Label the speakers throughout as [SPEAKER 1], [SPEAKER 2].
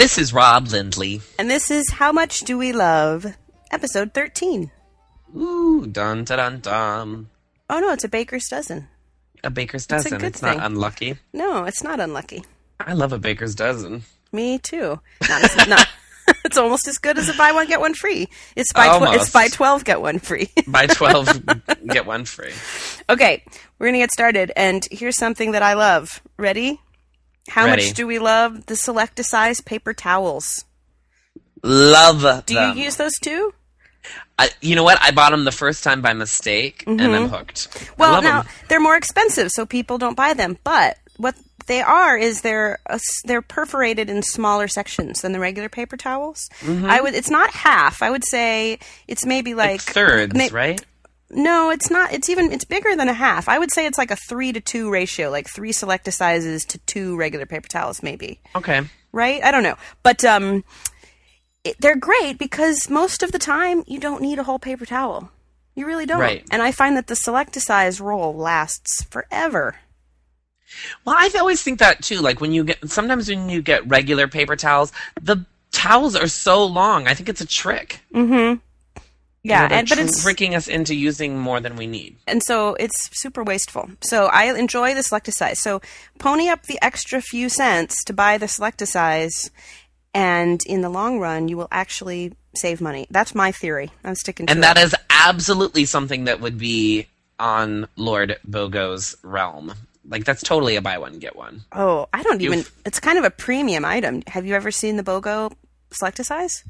[SPEAKER 1] this is Rob Lindley.
[SPEAKER 2] And this is How Much Do We Love, episode 13.
[SPEAKER 1] Ooh, dun dun dun dun.
[SPEAKER 2] Oh no, it's a baker's dozen.
[SPEAKER 1] A baker's
[SPEAKER 2] It's
[SPEAKER 1] dozen. It's not unlucky.
[SPEAKER 2] No, it's not unlucky.
[SPEAKER 1] I love a baker's dozen.
[SPEAKER 2] Me too. Not, not, it's almost as good as a buy one get one free. It's buy tw- it's buy twelve get one free.
[SPEAKER 1] Buy 12, get one free.
[SPEAKER 2] okay, we're gonna get started, and here's something that I love. Ready? How
[SPEAKER 1] Ready.
[SPEAKER 2] much do we love the Select-A-Size paper towels?
[SPEAKER 1] Love
[SPEAKER 2] Do
[SPEAKER 1] them.
[SPEAKER 2] you use those too?
[SPEAKER 1] I, you know what? I bought them the first time by mistake, and I'm hooked.
[SPEAKER 2] Mm-hmm. Well,
[SPEAKER 1] now
[SPEAKER 2] now
[SPEAKER 1] 'em.
[SPEAKER 2] they're more expensive, so people don't buy them. But what they are is they're they're perforated in smaller sections than the regular paper towels. I would. It's not half. I would say it's maybe like,
[SPEAKER 1] like thirds,
[SPEAKER 2] ma-
[SPEAKER 1] right?
[SPEAKER 2] No, it's not. It's even. It's bigger than a half. I would say it's like a three to two ratio, like three selecta sizes to two regular paper towels, maybe.
[SPEAKER 1] Okay.
[SPEAKER 2] Right? I don't know, but um, it, they're great because most of the time you don't need a whole paper towel. You really don't.
[SPEAKER 1] Right.
[SPEAKER 2] And I find that the selecta size roll lasts forever.
[SPEAKER 1] Well, I always think that too. Like when you get, sometimes when you get regular paper towels, the towels are so long. I think it's a trick.
[SPEAKER 2] Yeah,
[SPEAKER 1] You know,
[SPEAKER 2] and but it's
[SPEAKER 1] tricking us into using more than we need.
[SPEAKER 2] and so it's super wasteful. So I enjoy the Select-A-Size. So pony up the extra few cents to buy the Select-A-Size, and in the long run, you will actually save money. That's my theory. I'm sticking to
[SPEAKER 1] And
[SPEAKER 2] it.
[SPEAKER 1] that is absolutely something that would be on Lord Bogo's realm. Like that's totally a buy one get one.
[SPEAKER 2] oh, I don't even.
[SPEAKER 1] You've-
[SPEAKER 2] It's kind of a premium item. Have you ever seen the BOGO Select-A-Size?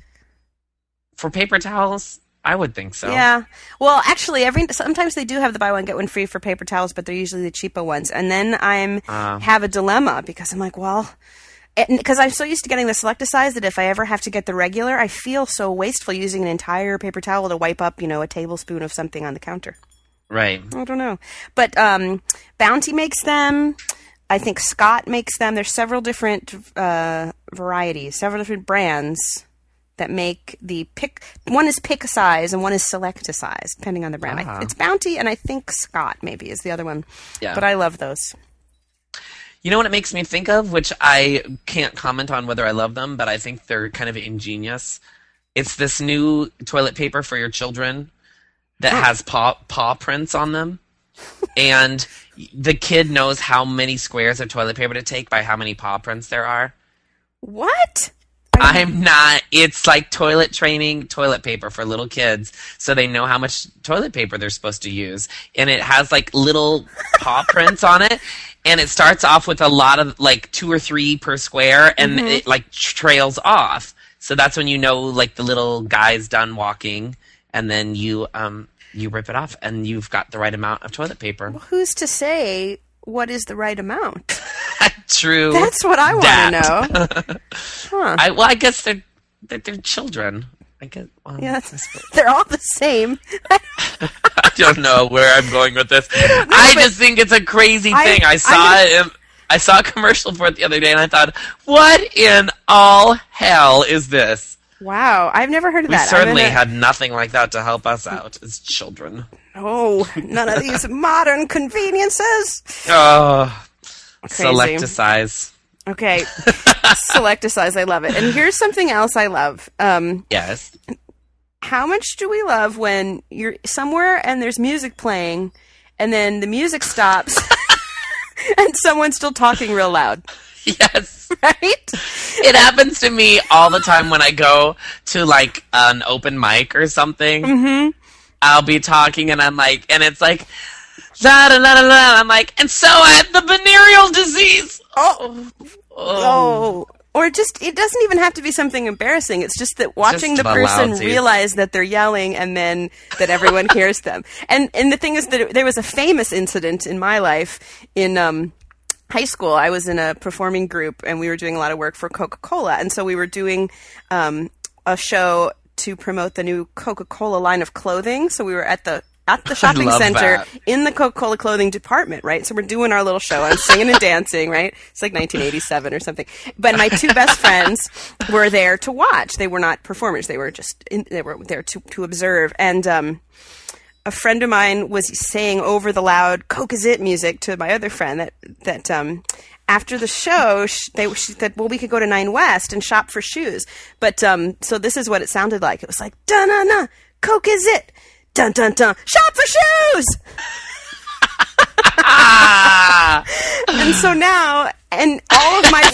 [SPEAKER 1] For paper towels, I would think so.
[SPEAKER 2] Yeah. Well, actually, every sometimes they do have the buy one get one free for paper towels, but they're usually the cheaper ones. And then I'm
[SPEAKER 1] Ah.
[SPEAKER 2] have a dilemma because I'm like, well, because I'm so used to getting the select size that if I ever have to get the regular, I feel so wasteful using an entire paper towel to wipe up, you know, a tablespoon of something on the counter.
[SPEAKER 1] Right.
[SPEAKER 2] I don't know, but um, Bounty makes them. I think Scott makes them. There's several different uh, varieties, several different brands that make the pick. One is pick a size and one is select a size, depending on the brand. I,
[SPEAKER 1] Ah.
[SPEAKER 2] it's Bounty and I think Scott maybe is the other one.
[SPEAKER 1] Yeah.
[SPEAKER 2] But I love those.
[SPEAKER 1] You know what it makes me think of, which I can't comment on whether I love them, but I think they're kind of ingenious. It's this new toilet paper for your children that has paw paw prints on them. and the kid knows how many squares of toilet paper to take by how many paw prints there are.
[SPEAKER 2] What?
[SPEAKER 1] I'm not. It's like toilet training toilet paper for little kids so they know how much toilet paper they're supposed to use. And it has like little paw prints on it. And it starts off with a lot of like two or three per square and it like trails off. So that's when you know like the little guy's done walking and then you, um, you rip it off and you've got the right amount of toilet paper.
[SPEAKER 2] Who's to say what is the right amount?
[SPEAKER 1] True.
[SPEAKER 2] That's what I want to know.
[SPEAKER 1] I, well, I guess they're, they're, they're children. I guess. Well,
[SPEAKER 2] Yeah,
[SPEAKER 1] I
[SPEAKER 2] they're all the same.
[SPEAKER 1] I don't know where I'm going with this. I just think it's a crazy
[SPEAKER 2] I-
[SPEAKER 1] thing. I, saw
[SPEAKER 2] gonna-
[SPEAKER 1] it. I saw a commercial for it the other day, and I thought, "What in all hell is this?"
[SPEAKER 2] Wow, I've never heard of
[SPEAKER 1] We
[SPEAKER 2] that. I'm
[SPEAKER 1] certainly
[SPEAKER 2] gonna-
[SPEAKER 1] had nothing like that to help us out as children.
[SPEAKER 2] Oh, none of these modern conveniences.
[SPEAKER 1] Oh,
[SPEAKER 2] Crazy.
[SPEAKER 1] select-a-size.
[SPEAKER 2] Okay, select-a-size. I love it. And here's something else I love. Um,
[SPEAKER 1] Yes.
[SPEAKER 2] how much do we love when you're somewhere and there's music playing, and then the music stops, and someone's still talking real loud,
[SPEAKER 1] Yes.
[SPEAKER 2] right?
[SPEAKER 1] It happens to me all the time when I go to like an open mic or something. Mm-hmm. I'll be talking and I'm like, and it's like, la la la la la. I'm like, and so I had the venereal disease.
[SPEAKER 2] Oh,
[SPEAKER 1] Oh,
[SPEAKER 2] oh. Or just, it doesn't even have to be something embarrassing. It's just that watching
[SPEAKER 1] Just
[SPEAKER 2] the person realize that they're yelling and then that everyone hears them. And and the thing is that there was a famous incident in my life in um, high school. I was in a performing group and we were doing a lot of work for Coca Cola. And so we were doing um, a show to promote the new Coca Cola line of clothing. So we were at the at the shopping center
[SPEAKER 1] that.
[SPEAKER 2] in the Coca Cola clothing department, right? So we're doing our little show. I'm singing and dancing, right? It's like 1987 or something. But my two best friends were there to watch. They were not performers. They were just in, they were there to to observe. And um, a friend of mine was saying over the loud "Coke is it" music to my other friend that that um, after the show, sh- they she said, "Well, we could go to Nine West and shop for shoes." But um, so this is what it sounded like. It was like, "Dun dun dun, Coke is it? Dun dun dun, shop for shoes." and so now, and all of my.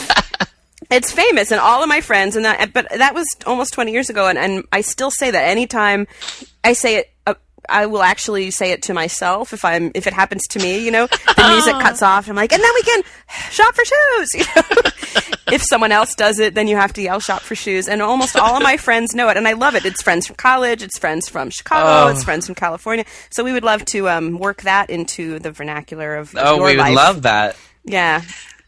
[SPEAKER 2] It's famous, and all of my friends, and that. But that was almost twenty years ago, and, and I still say that anytime I say it. I will actually say it to myself if I'm if it happens to me. You know, the music cuts off. I'm like, and then we can shop for shoes. You know? if someone else does it, then you have to yell shop for shoes. And almost all of my friends know it, and I love it. It's friends from college, it's friends from Chicago,
[SPEAKER 1] Oh.
[SPEAKER 2] it's friends from California. So we would love to um, work that into the vernacular of, of
[SPEAKER 1] Oh, we would
[SPEAKER 2] life.
[SPEAKER 1] love that.
[SPEAKER 2] Yeah.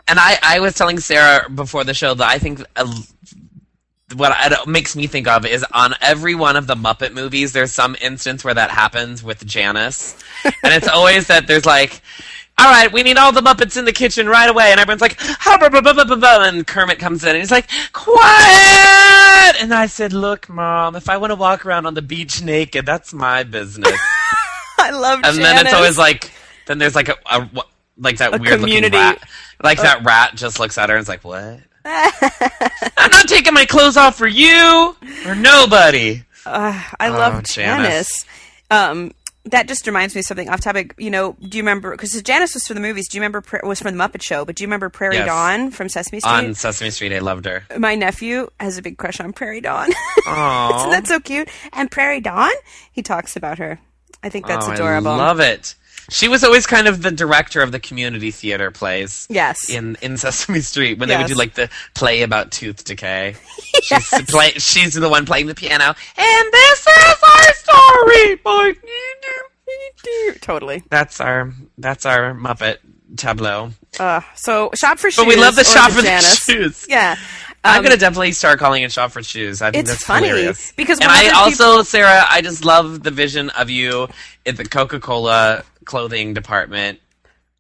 [SPEAKER 1] And I, I was telling Sarah before the show that I think uh, what it makes me think of is on every one of the Muppet movies, there's some instance where that happens with Janice, and it's always that there's like. All right, we need all the Muppets in the kitchen right away, and everyone's like, and Kermit comes in, and he's like, "Quiet!" And I said, "Look, Mom, if I want to walk around on the beach naked, that's my business."
[SPEAKER 2] I love
[SPEAKER 1] and then it's always like then there's like a, a like that
[SPEAKER 2] A
[SPEAKER 1] weird
[SPEAKER 2] community.
[SPEAKER 1] Looking rat like uh, that rat just looks at her and is like what i'm not taking my clothes off for you or nobody
[SPEAKER 2] I love
[SPEAKER 1] Oh,
[SPEAKER 2] Janice.
[SPEAKER 1] Janice.
[SPEAKER 2] Um, that just reminds me of something off topic. You know, do you remember? Because Janice was from the movies. Do you remember? Was from the Muppet Show. But do you remember Prairie
[SPEAKER 1] Yes.
[SPEAKER 2] Dawn from Sesame Street?
[SPEAKER 1] on sesame street i loved her
[SPEAKER 2] My nephew has a big crush on Prairie Dawn.
[SPEAKER 1] Aw.
[SPEAKER 2] Isn't that so cute? And Prairie Dawn, he talks about her. I think that's
[SPEAKER 1] oh,
[SPEAKER 2] adorable.
[SPEAKER 1] i love it she was always kind of the director of the community theater plays
[SPEAKER 2] Yes.
[SPEAKER 1] in in Sesame Street when they would do like the play about tooth decay. She's, the play, she's the one playing the piano, and this is our story. Boy,
[SPEAKER 2] Totally.
[SPEAKER 1] That's our that's our Muppet tableau.
[SPEAKER 2] Uh, so shop for shoes.
[SPEAKER 1] But we love the shop for
[SPEAKER 2] Janice.
[SPEAKER 1] the shoes.
[SPEAKER 2] Yeah.
[SPEAKER 1] I'm
[SPEAKER 2] Um,
[SPEAKER 1] gonna definitely start calling it shop for shoes. I think
[SPEAKER 2] It's
[SPEAKER 1] that's
[SPEAKER 2] funny,
[SPEAKER 1] hilarious.
[SPEAKER 2] because
[SPEAKER 1] and I
[SPEAKER 2] other
[SPEAKER 1] also, Sarah, I just love the vision of you at the Coca-Cola clothing department,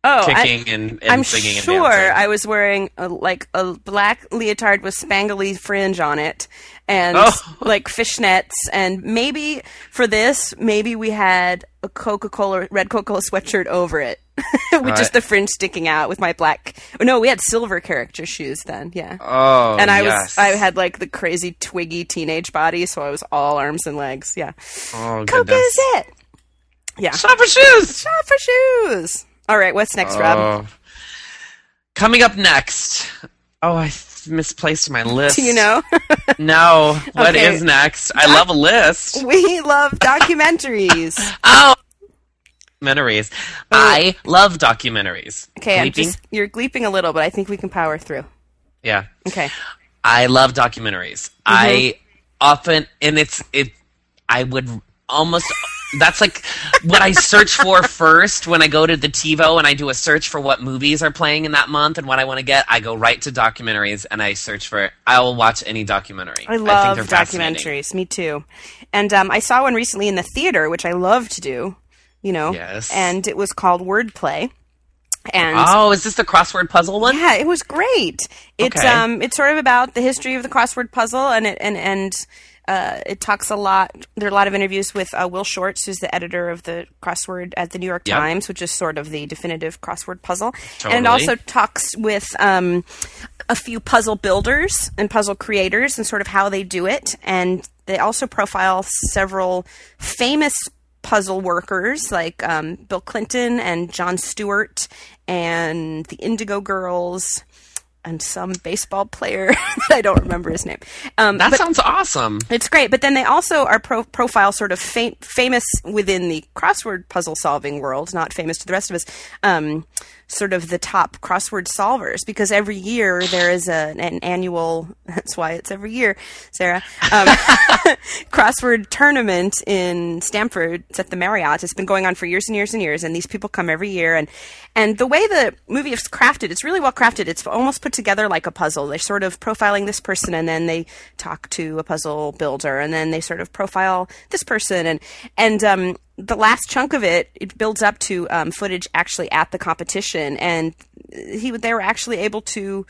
[SPEAKER 2] oh, I-
[SPEAKER 1] kicking and, and
[SPEAKER 2] I'm
[SPEAKER 1] singing and
[SPEAKER 2] sure
[SPEAKER 1] dancing.
[SPEAKER 2] I was wearing a, like a black leotard with spangly fringe on it, and
[SPEAKER 1] Oh.
[SPEAKER 2] like fishnets, and maybe for this, maybe we had a Coca Cola red Coca Cola sweatshirt over it, with
[SPEAKER 1] Right.
[SPEAKER 2] just the fringe sticking out with my black. No, we had silver character shoes then. Yeah.
[SPEAKER 1] Oh,
[SPEAKER 2] and I
[SPEAKER 1] yes.
[SPEAKER 2] was I had like the crazy twiggy teenage body, so I was all arms and legs. Yeah,
[SPEAKER 1] oh,
[SPEAKER 2] Coca
[SPEAKER 1] goodness.
[SPEAKER 2] is it. Yeah,
[SPEAKER 1] Shop for shoes.
[SPEAKER 2] shop for shoes. All right, what's next, Rob?
[SPEAKER 1] Oh. Coming up next. Oh, I misplaced my list.
[SPEAKER 2] Do you know?
[SPEAKER 1] No. What is
[SPEAKER 2] Okay.
[SPEAKER 1] next? I love a list.
[SPEAKER 2] we love documentaries.
[SPEAKER 1] Oh. Documentaries. I love documentaries.
[SPEAKER 2] Okay, I'm just you're gleeping a little, but I think we can power through.
[SPEAKER 1] Yeah.
[SPEAKER 2] Okay.
[SPEAKER 1] I love documentaries.
[SPEAKER 2] Mm-hmm.
[SPEAKER 1] I often, and it's, it, I would almost, that's like what I search for first when I go to the TiVo and I do a search for what movies are playing in that month and what I want to get. I go right to documentaries and I search for, I will watch any documentary.
[SPEAKER 2] I love
[SPEAKER 1] think
[SPEAKER 2] documentaries. Me too. And um, I saw one recently in the theater, which I love to do. You know.
[SPEAKER 1] Yes.
[SPEAKER 2] And it was called Wordplay. And
[SPEAKER 1] Oh, is this the crossword puzzle one?
[SPEAKER 2] Yeah, it was great. It's
[SPEAKER 1] Okay.
[SPEAKER 2] um, it's sort of about the history of the crossword puzzle, and it and and uh, it talks a lot. There are a lot of interviews with uh, Will Shortz, who's the editor of the crossword at the New York
[SPEAKER 1] Yep.
[SPEAKER 2] Times, which is sort of the definitive crossword puzzle, and it also talks with um, a few puzzle builders and puzzle creators and sort of how they do it, and they also profile several famous puzzle workers like um, Bill Clinton and Jon Stewart and the Indigo Girls and some baseball player that I don't remember his name. Um,
[SPEAKER 1] That sounds awesome.
[SPEAKER 2] it's great, but then they also are pro- profile sort of fam- famous within the crossword puzzle solving world, not famous to the rest of us. Um, sort of the top crossword solvers because every year there is a, an annual. That's why it's every year, Sarah. Um, crossword tournament in Stamford. It's at the Marriott. It's been going on for years and years and years, and these people come every year. and And the way the movie is crafted, it's really well crafted. It's almost put together like a puzzle. They're sort of profiling this person, and then they talk to a puzzle builder, and then they sort of profile this person, and and um, the last chunk of it it builds up to um, footage actually at the competition, and he they were actually able to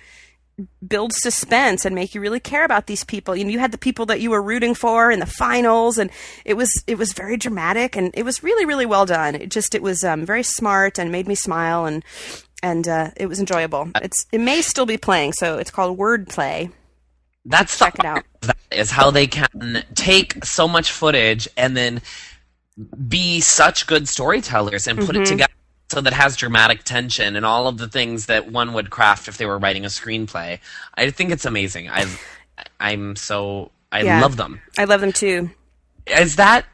[SPEAKER 2] build suspense and make you really care about these people. You know, you had the people that you were rooting for in the finals, and it was it was very dramatic and it was really really well done. It just it was um, very smart and made me smile and and uh, it was enjoyable. It's it may still be playing, so it's called Wordplay.
[SPEAKER 1] That's
[SPEAKER 2] Check it out.
[SPEAKER 1] That is how they can take so much footage and then be such good storytellers and put it
[SPEAKER 2] Mm-hmm.
[SPEAKER 1] together so that it has dramatic tension and all of the things that one would craft if they were writing a screenplay. I think it's amazing. I I'm so I
[SPEAKER 2] Yeah.
[SPEAKER 1] love them.
[SPEAKER 2] I love them too.
[SPEAKER 1] Is that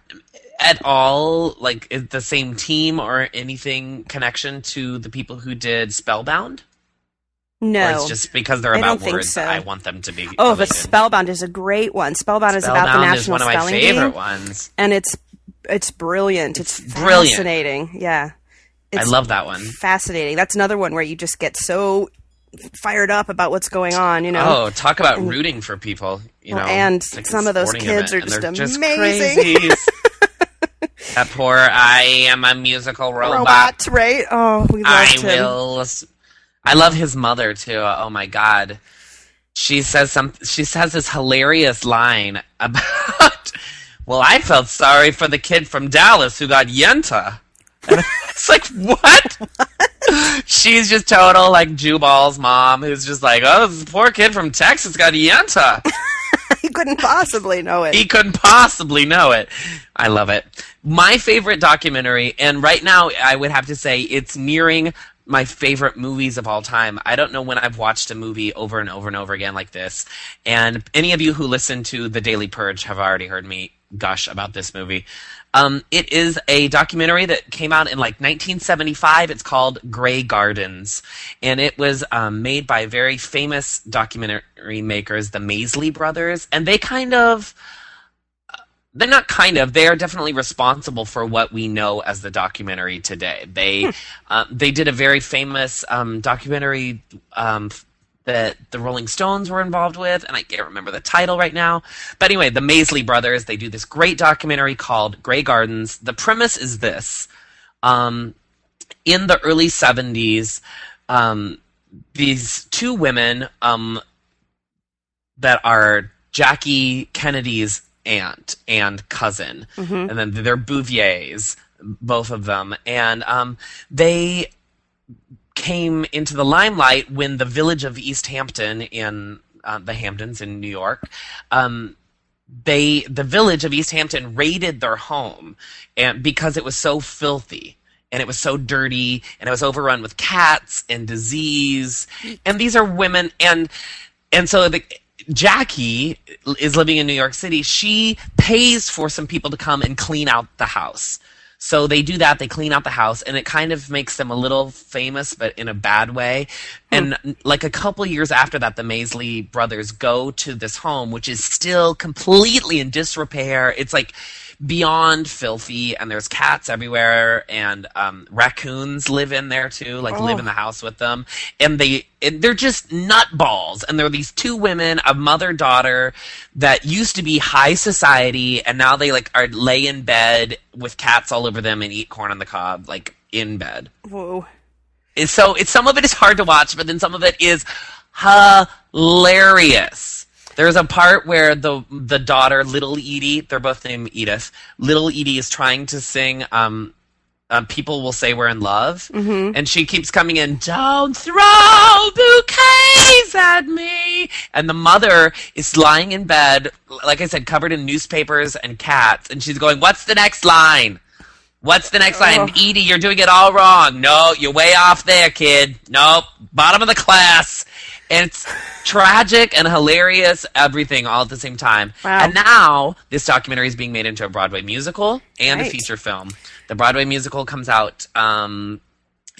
[SPEAKER 1] at all like is the same team or anything connection to the people who did Spellbound? Or
[SPEAKER 2] No.
[SPEAKER 1] it's just because they're
[SPEAKER 2] I
[SPEAKER 1] about
[SPEAKER 2] think
[SPEAKER 1] words
[SPEAKER 2] so.
[SPEAKER 1] I want them to be.
[SPEAKER 2] Oh, but. Spellbound is a great one. Spellbound is about the
[SPEAKER 1] Spellbound
[SPEAKER 2] National
[SPEAKER 1] is one of my favorite
[SPEAKER 2] Bee,
[SPEAKER 1] ones.
[SPEAKER 2] and it's it's brilliant. It's,
[SPEAKER 1] brilliant.
[SPEAKER 2] fascinating. Yeah,
[SPEAKER 1] I love that one.
[SPEAKER 2] fascinating. That's another one where you just get so fired up about what's going on. You know.
[SPEAKER 1] Oh, talk about rooting for people! You
[SPEAKER 2] Well,
[SPEAKER 1] know,
[SPEAKER 2] and
[SPEAKER 1] like
[SPEAKER 2] some of those kids
[SPEAKER 1] event,
[SPEAKER 2] are
[SPEAKER 1] and
[SPEAKER 2] just amazing.
[SPEAKER 1] that poor I am a musical robot.
[SPEAKER 2] Robot, right? Oh, we loved
[SPEAKER 1] I
[SPEAKER 2] him.
[SPEAKER 1] will. I love his mother too. Oh my god, she says some. She says this hilarious line about. Well, I felt sorry for the kid from Dallas who got Yenta. And it's like what? She's just total like Jewball's mom, who's just like, oh, this poor kid from Texas got Yenta.
[SPEAKER 2] he couldn't possibly know it.
[SPEAKER 1] he couldn't possibly know it. I love it. My favorite documentary, and right now I would have to say it's nearing my favorite movies of all time. I don't know when I've watched a movie over and over and over again like this. And any of you who listen to The Daily Purge have already heard me gush about this movie. Um, it is a documentary that came out in like 1975. It's called Grey Gardens, and it was um, made by very famous documentary makers, the Maysles brothers, and they kind of they're not kind of they are definitely responsible for what we know as the documentary today they uh, they did a very famous um, documentary um, that the rolling stones were involved with and i can't remember the title right now. But anyway the Maysles brothers they do this great documentary called gray gardens. The premise is this. Um, in the early 70s um, these two women um, that are Jackie Kennedy's aunt and cousin, and then they're Bouviers, both of them, and um, they came into the limelight when the village of East Hampton in uh, the Hamptons in New York. Um, they the village of East Hampton raided their home and because it was so filthy and it was so dirty and it was overrun with cats and disease and these are women and and so the Jackie is living in New York City. She pays for some people to come and clean out the house. So they do that, they clean out the house, and it kind of makes them a little famous, but in a bad way. Hmm. And like a couple years after that, the Maysles brothers go to this home, which is still completely in disrepair. It's like beyond filthy, and there's cats everywhere, and um, raccoons live in there too, like live in the house with them. And they and they're just nutballs, and there are these two women, a mother daughter, that used to be high society, and now they like are lay in bed with cats all over them and eat corn on the cob, like in bed.
[SPEAKER 2] Whoa.
[SPEAKER 1] And so it's some of it is hard to watch, but then some of it is hilarious. There's a part where the the daughter, Little Edie, they're both named Edith. Little Edie is trying to sing. Um, uh, people will say we're in love, and she keeps coming in. Don't throw bouquets at me. And the mother is lying in bed, like I said, covered in newspapers and cats, and she's going, "What's the next line?" What's the next line?
[SPEAKER 2] Oh.
[SPEAKER 1] Edie, you're doing it all wrong. No, you're way off there, kid. Nope. Bottom of the class. And it's tragic and hilarious, everything all at the same time.
[SPEAKER 2] Wow.
[SPEAKER 1] And now this documentary is being made into a Broadway musical and a feature film. The Broadway musical comes out. Um,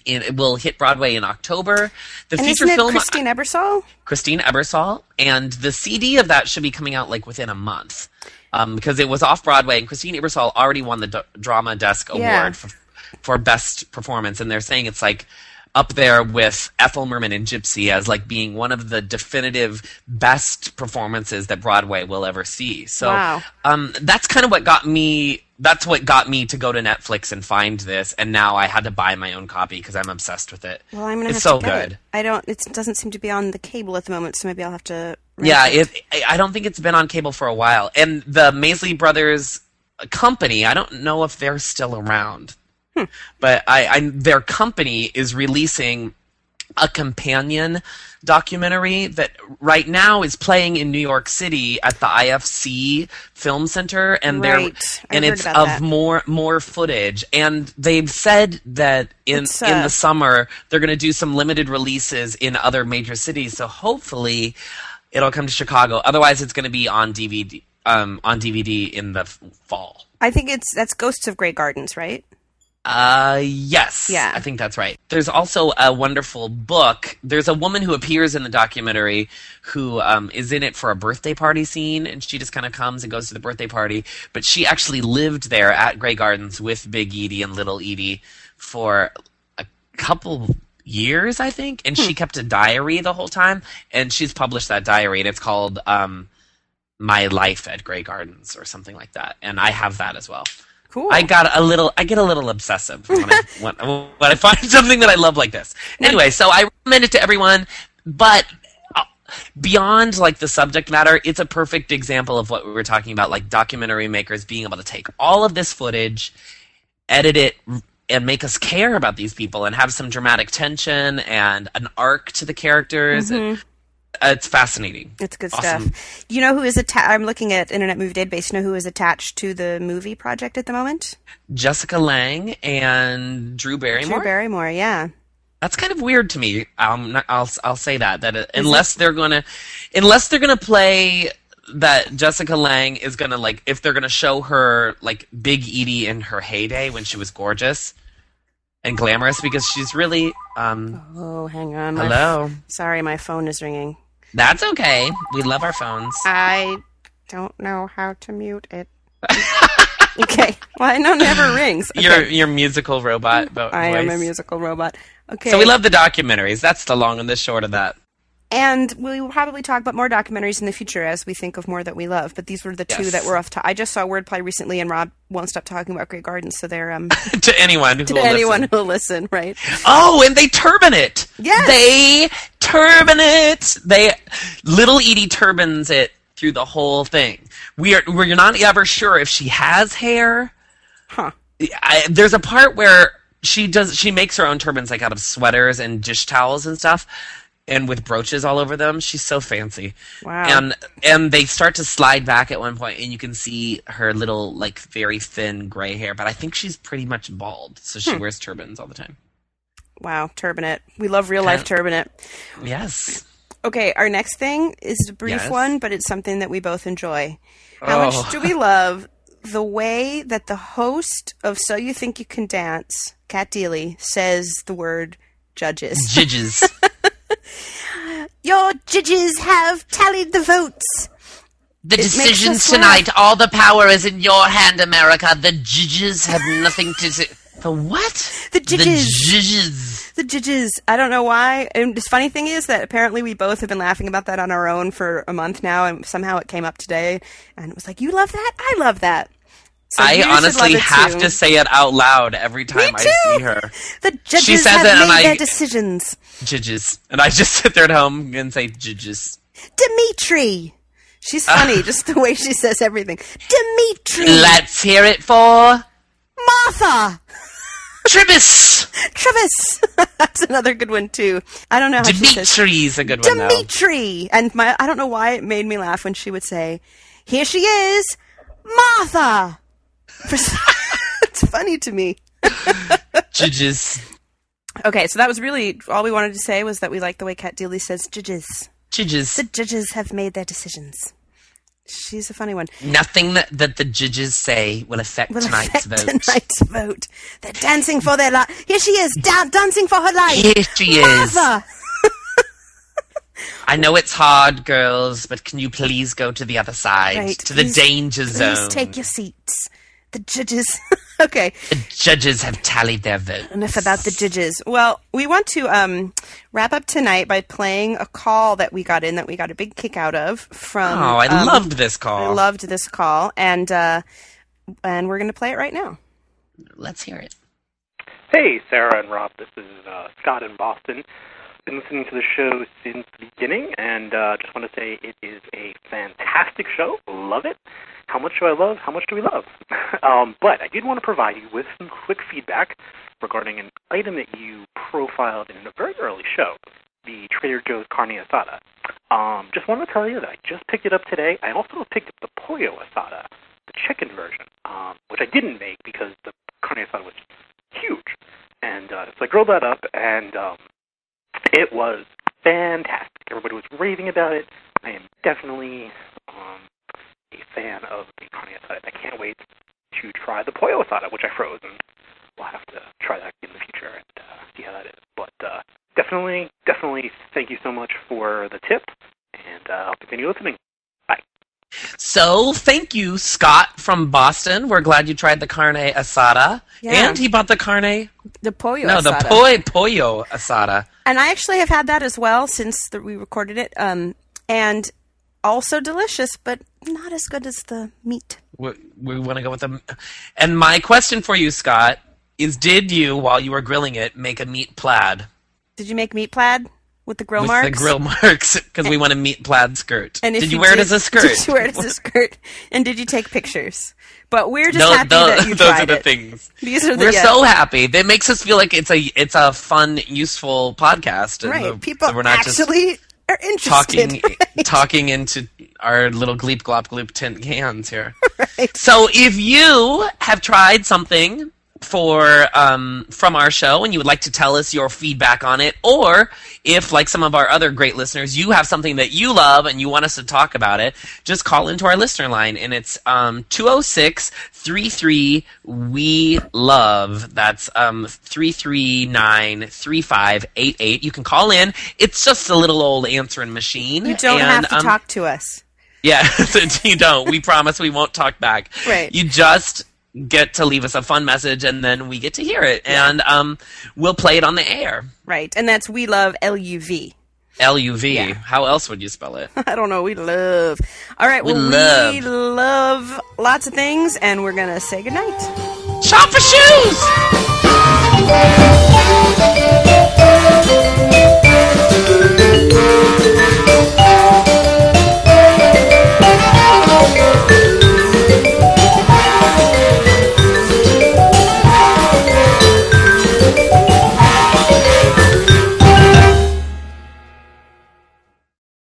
[SPEAKER 1] in, it will hit Broadway in October. The
[SPEAKER 2] And
[SPEAKER 1] feature film,
[SPEAKER 2] Christine Ebersole?
[SPEAKER 1] Christine Ebersole, and the CD of that should be coming out like within a month. Um, because it was off Broadway, and Christine Ebersole already won the D- Drama Desk Award
[SPEAKER 2] Yeah.
[SPEAKER 1] for, for Best Performance, and they're saying it's like up there with Ethel Merman and Gypsy as like being one of the definitive best performances that Broadway will ever see. So
[SPEAKER 2] Wow.
[SPEAKER 1] um, that's kind of what got me. That's what got me to go to Netflix and find this, and now I had to buy my own copy because I'm obsessed with it.
[SPEAKER 2] Well, I'm gonna
[SPEAKER 1] it's so good.
[SPEAKER 2] It. I don't. It doesn't seem to be on the cable at the moment, so maybe I'll have to.
[SPEAKER 1] Yeah,
[SPEAKER 2] it.
[SPEAKER 1] it, I- I don't think it's been on cable for a while. And the Maysles Brothers company, I don't know if they're still around.
[SPEAKER 2] Hmm.
[SPEAKER 1] But I, I, their company is releasing a companion documentary that right now is playing in New York City at the IFC Film Center, and
[SPEAKER 2] Right.
[SPEAKER 1] they're and it's of
[SPEAKER 2] that.
[SPEAKER 1] more more footage. And they've said that in
[SPEAKER 2] It's,
[SPEAKER 1] in
[SPEAKER 2] uh,
[SPEAKER 1] the summer they're going to do some limited releases in other major cities. So hopefully it'll come to Chicago. Otherwise, it's going to be on DVD um, on DVD in the f- fall.
[SPEAKER 2] I think it's that's Ghosts of Grey Gardens, right?
[SPEAKER 1] Uh, yes.
[SPEAKER 2] Yeah.
[SPEAKER 1] I think that's right. There's also a wonderful book. There's a woman who appears in the documentary who um, is in it for a birthday party scene, and she just kind of comes and goes to the birthday party. But she actually lived there at Grey Gardens with Big Edie and Little Edie for a couple years, I think, and she kept a diary the whole time, and she's published that diary, and it's called um, "My Life at Grey Gardens" or something like that, and I have that as well.
[SPEAKER 2] Cool.
[SPEAKER 1] I got a little. I get a little obsessive when I when, when I find something that I love like this. Anyway, so I recommend it to everyone, but uh, beyond like the subject matter, it's a perfect example of what we were talking about, like documentary makers being able to take all of this footage, edit it, and make us care about these people, and have some dramatic tension and an arc to the characters.
[SPEAKER 2] Mm-hmm.
[SPEAKER 1] Uh, it's fascinating.
[SPEAKER 2] It's good
[SPEAKER 1] Awesome.
[SPEAKER 2] stuff. You know who is attached? I'm looking at Internet Movie Database. You know who is attached to the movie project at the moment?
[SPEAKER 1] Jessica Lange and Drew Barrymore.
[SPEAKER 2] Drew Barrymore. Yeah.
[SPEAKER 1] That's kind of weird to me. Um, I'll I'll say that that uh, unless they're gonna, unless they're gonna play that Jessica Lange is gonna like if they're gonna show her like Big Edie in her heyday when she was gorgeous and glamorous because she's really um
[SPEAKER 2] Oh, hang on. My
[SPEAKER 1] hello.
[SPEAKER 2] Sorry, my phone is ringing.
[SPEAKER 1] That's okay. We love our phones.
[SPEAKER 2] I don't know how to mute it. okay. Well, I know never rings. Okay.
[SPEAKER 1] Your your musical robot vo-
[SPEAKER 2] I am a musical robot. Okay.
[SPEAKER 1] So we love the documentaries. That's the long and the short of that.
[SPEAKER 2] And we will probably talk about more documentaries in the future as we think of more that we love. But these were the two
[SPEAKER 1] Yes.
[SPEAKER 2] that were off. To- I just saw Wordplay recently, and Rob won't stop talking about Grey Gardens. So they're um
[SPEAKER 1] to anyone who
[SPEAKER 2] to
[SPEAKER 1] will
[SPEAKER 2] anyone
[SPEAKER 1] listen.
[SPEAKER 2] who'll listen, right?
[SPEAKER 1] Oh, and they it.
[SPEAKER 2] Yes.
[SPEAKER 1] They turban it. They little Edie turbans it through the whole thing. We are we're not ever sure if she has hair.
[SPEAKER 2] Huh.
[SPEAKER 1] I, there's a part where she does she makes her own turbans like out of sweaters and dish towels and stuff and with brooches all over them she's so fancy
[SPEAKER 2] Wow.
[SPEAKER 1] and and they start to slide back at one point and you can see her little like very thin gray hair but i think she's pretty much bald so
[SPEAKER 2] Hmm.
[SPEAKER 1] she wears turbans all the time
[SPEAKER 2] Wow, Turbinet. We love real life Turbinet.
[SPEAKER 1] yes
[SPEAKER 2] Okay, our next thing is a brief
[SPEAKER 1] Yes.
[SPEAKER 2] one, but it's something that we both enjoy. How
[SPEAKER 1] Oh.
[SPEAKER 2] much do we love the way that the host of So You Think You Can Dance, Cat Deeley, says the word judges?
[SPEAKER 1] jidges
[SPEAKER 2] Your judges have tallied the votes.
[SPEAKER 1] the
[SPEAKER 2] makes
[SPEAKER 1] decisions tonight all the power is in your hand america the judges have nothing to say the what
[SPEAKER 2] The judges.
[SPEAKER 1] the judges
[SPEAKER 2] The judges. I don't know why. And the funny thing is that apparently we both have been laughing about that on our own for a month now, and somehow it came up today, and it was like, "You love that? I love that." So
[SPEAKER 1] I honestly have
[SPEAKER 2] too.
[SPEAKER 1] to say it out loud every time I see her.
[SPEAKER 2] The judges
[SPEAKER 1] says
[SPEAKER 2] have
[SPEAKER 1] it and
[SPEAKER 2] made
[SPEAKER 1] I-
[SPEAKER 2] their decisions.
[SPEAKER 1] Judges. And I just sit there at home and say judges.
[SPEAKER 2] Dimitri. She's funny, just the way she says everything. Dimitri.
[SPEAKER 1] Let's hear it for
[SPEAKER 2] Martha.
[SPEAKER 1] Tribus.
[SPEAKER 2] Travis. That's another good one too. I don't know how.
[SPEAKER 1] Dimitri's a good one though.
[SPEAKER 2] Dimitri. And my I don't know why it made me laugh when she would say, "Here she is, Martha." It's funny to me.
[SPEAKER 1] Judges.
[SPEAKER 2] Okay, so that was really all we wanted to say was that we like the way Cat Deeley says judges.
[SPEAKER 1] Judges.
[SPEAKER 2] The judges have made their decisions. She's a funny one.
[SPEAKER 1] Nothing that, that the judges say will affect
[SPEAKER 2] Will
[SPEAKER 1] tonight's
[SPEAKER 2] affect
[SPEAKER 1] vote.
[SPEAKER 2] tonight's vote. They're dancing for their life. Here she is, da- dancing for her life.
[SPEAKER 1] Here she is. I know it's hard, girls, but can you please go to the other side,
[SPEAKER 2] Right,
[SPEAKER 1] to the danger zone?
[SPEAKER 2] Please take your seats. The judges. okay,
[SPEAKER 1] The judges have tallied their vote.
[SPEAKER 2] enough about the judges. Well, we want to um, wrap up tonight by playing a call that we got in that we got a big kick out of from.
[SPEAKER 1] Oh, I
[SPEAKER 2] um,
[SPEAKER 1] loved this call.
[SPEAKER 2] I loved this call, and uh, and we're going to play it right now.
[SPEAKER 1] Let's hear it.
[SPEAKER 3] Hey, Sarah and Rob. This is uh, Scott in Boston. been listening to the show since the beginning, and uh, just want to say it is a fantastic show. Love it. How much do I love? How much do we love? um, but I did want to provide you with some quick feedback regarding an item that you profiled in a very early show, the Trader Joe's carne asada. Um, just want to tell you that I just picked it up today. I also picked up the pollo asada, the chicken version, um, which I didn't make because the carne asada was huge. And uh, so I grilled that up, and um, it was fantastic. Everybody was raving about it. I am definitely um, a fan of the carne asada. I can't wait to try the pollo asada, which I froze, and we'll have to try that in the future and uh, see how that is. But uh, definitely, definitely, thank you so much for the tip, and uh, I'll continue listening. Bye.
[SPEAKER 1] So, thank you, Scott from Boston. We're glad you tried the carne asada.
[SPEAKER 2] Yeah.
[SPEAKER 1] And he bought the carne.
[SPEAKER 2] The pollo
[SPEAKER 1] No, the
[SPEAKER 2] asada.
[SPEAKER 1] poi, pollo asada.
[SPEAKER 2] And I actually have had that as well since the, we recorded it. Um, and also delicious, but not as good as the meat.
[SPEAKER 1] We, we want to go with them. And my question for you, Scott, is did you, while you were grilling it, make a meat plaid?
[SPEAKER 2] Did you make meat plaid with the grill
[SPEAKER 1] with
[SPEAKER 2] marks?
[SPEAKER 1] the grill marks because we want a meat plaid skirt.
[SPEAKER 2] And if
[SPEAKER 1] did you, wear it as a skirt?
[SPEAKER 2] Did you wear it as a skirt? And did you take pictures? But we're just
[SPEAKER 1] Tho-
[SPEAKER 2] happy
[SPEAKER 1] tho-
[SPEAKER 2] that you
[SPEAKER 1] those
[SPEAKER 2] tried
[SPEAKER 1] are the
[SPEAKER 2] it.
[SPEAKER 1] things.
[SPEAKER 2] These are the
[SPEAKER 1] We're
[SPEAKER 2] yeah.
[SPEAKER 1] so happy. That makes us feel like it's a it's a fun, useful podcast. and
[SPEAKER 2] right.
[SPEAKER 1] the-
[SPEAKER 2] People
[SPEAKER 1] that we're not just
[SPEAKER 2] actually are interested.
[SPEAKER 1] talking
[SPEAKER 2] right?
[SPEAKER 1] talking into our little gleep glop gloop tin cans here.
[SPEAKER 2] Right.
[SPEAKER 1] So if you have tried something for um, from our show and you would like to tell us your feedback on it, or if like some of our other great listeners, you have something that you love and you want us to talk about it, just call into our listener line and it's um 206 33 we love. That's um 339 3588. You can call in. It's just a little old answering machine.
[SPEAKER 2] You don't
[SPEAKER 1] and,
[SPEAKER 2] have to
[SPEAKER 1] um,
[SPEAKER 2] talk to us.
[SPEAKER 1] yeah, you don't. We promise we won't talk back.
[SPEAKER 2] Right.
[SPEAKER 1] You just get to leave us a fun message and then we get to hear it. And um, we'll play it on the air.
[SPEAKER 2] Right. And that's we love
[SPEAKER 1] l-u-v l-u-v
[SPEAKER 2] yeah.
[SPEAKER 1] how else would you spell it?
[SPEAKER 2] I don't know. We love. All right.
[SPEAKER 1] We
[SPEAKER 2] well
[SPEAKER 1] love.
[SPEAKER 2] we love. lots of things and we're gonna say goodnight.
[SPEAKER 1] Shop for shoes!